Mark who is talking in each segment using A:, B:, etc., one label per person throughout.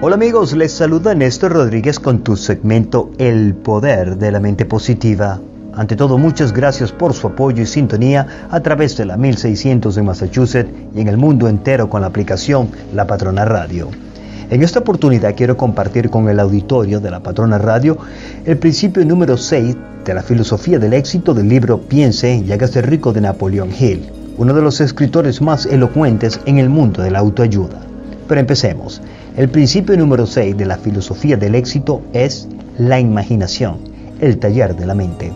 A: Hola amigos, les saluda Néstor Rodríguez con tu segmento El Poder de la Mente Positiva. Ante todo, muchas gracias por su apoyo y sintonía a través de la 1600 en Massachusetts y en el mundo entero con la aplicación La Patrona Radio. En esta oportunidad quiero compartir con el auditorio de La Patrona Radio el principio número 6 de la filosofía del éxito del libro Piense y hágase rico de Napoleón Hill, uno de los escritores más elocuentes en el mundo de la autoayuda. Pero empecemos. El principio número 6 de la filosofía del éxito es la imaginación, el taller de la mente.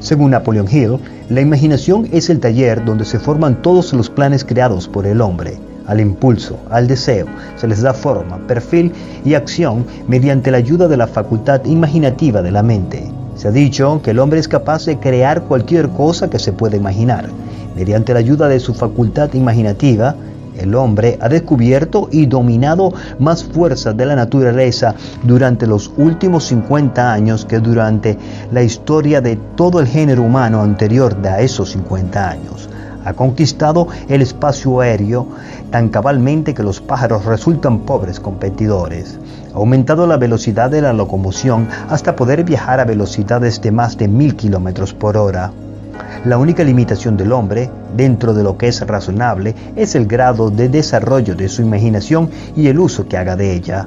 A: Según Napoleon Hill, la imaginación es el taller donde se forman todos los planes creados por el hombre. Al impulso, al deseo, se les da forma, perfil y acción mediante la ayuda de la facultad imaginativa de la mente. Se ha dicho que el hombre es capaz de crear cualquier cosa que se pueda imaginar. Mediante la ayuda de su facultad imaginativa, el hombre ha descubierto y dominado más fuerzas de la naturaleza durante los últimos 50 años que durante la historia de todo el género humano anterior a esos 50 años. Ha conquistado el espacio aéreo tan cabalmente que los pájaros resultan pobres competidores. Ha aumentado la velocidad de la locomoción hasta poder viajar a velocidades de más de mil kilómetros por hora. La única limitación del hombre, dentro de lo que es razonable, es el grado de desarrollo de su imaginación y el uso que haga de ella.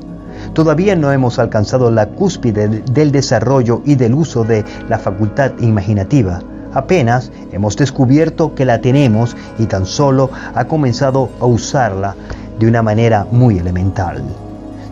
A: Todavía no hemos alcanzado la cúspide del desarrollo y del uso de la facultad imaginativa. Apenas hemos descubierto que la tenemos y tan solo ha comenzado a usarla de una manera muy elemental.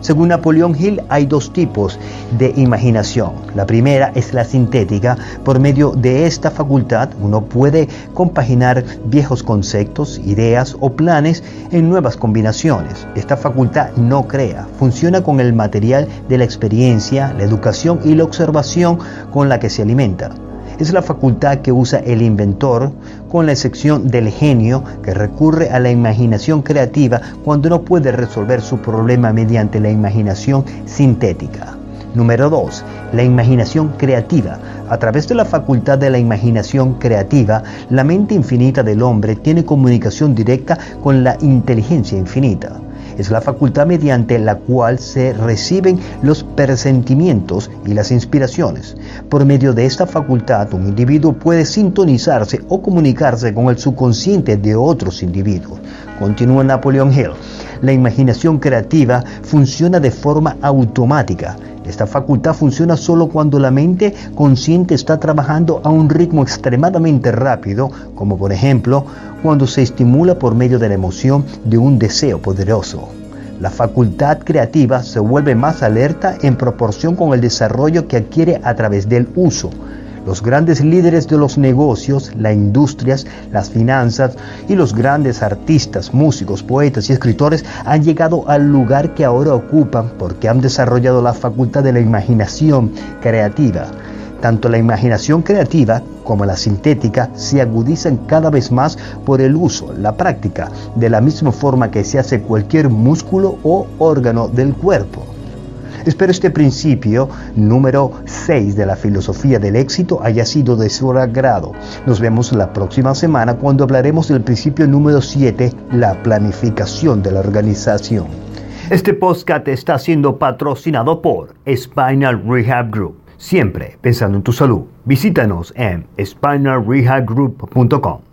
A: Según Napoleón Hill, hay dos tipos de imaginación. La primera es la sintética. Por medio de esta facultad uno puede compaginar viejos conceptos, ideas o planes en nuevas combinaciones. Esta facultad no crea, funciona con el material de la experiencia, la educación y la observación con la que se alimenta es la facultad que usa el inventor, con la excepción del genio que recurre a la imaginación creativa cuando no puede resolver su problema mediante la imaginación sintética. Número 2. La imaginación creativa. A través de la facultad de la imaginación creativa, la mente infinita del hombre tiene comunicación directa con la inteligencia infinita es la facultad mediante la cual se reciben los presentimientos y las inspiraciones. Por medio de esta facultad, un individuo puede sintonizarse o comunicarse con el subconsciente de otros individuos. Continúa Napoleon Hill. La imaginación creativa funciona de forma automática. Esta facultad funciona solo cuando la mente consciente está trabajando a un ritmo extremadamente rápido, como por ejemplo cuando se estimula por medio de la emoción de un deseo poderoso. La facultad creativa se vuelve más alerta en proporción con el desarrollo que adquiere a través del uso. Los grandes líderes de los negocios, las industrias, las finanzas y los grandes artistas, músicos, poetas y escritores han llegado al lugar que ahora ocupan porque han desarrollado la facultad de la imaginación creativa. Tanto la imaginación creativa como la sintética se agudizan cada vez más por el uso, la práctica, de la misma forma que se hace cualquier músculo o órgano del cuerpo. Espero este principio número 6 de la filosofía del éxito haya sido de su agrado. Nos vemos la próxima semana cuando hablaremos del principio número 7, la planificación de la organización. Este podcast está siendo patrocinado por Spinal Rehab Group. Siempre pensando en tu salud. Visítanos en spinalrehabgroup.com.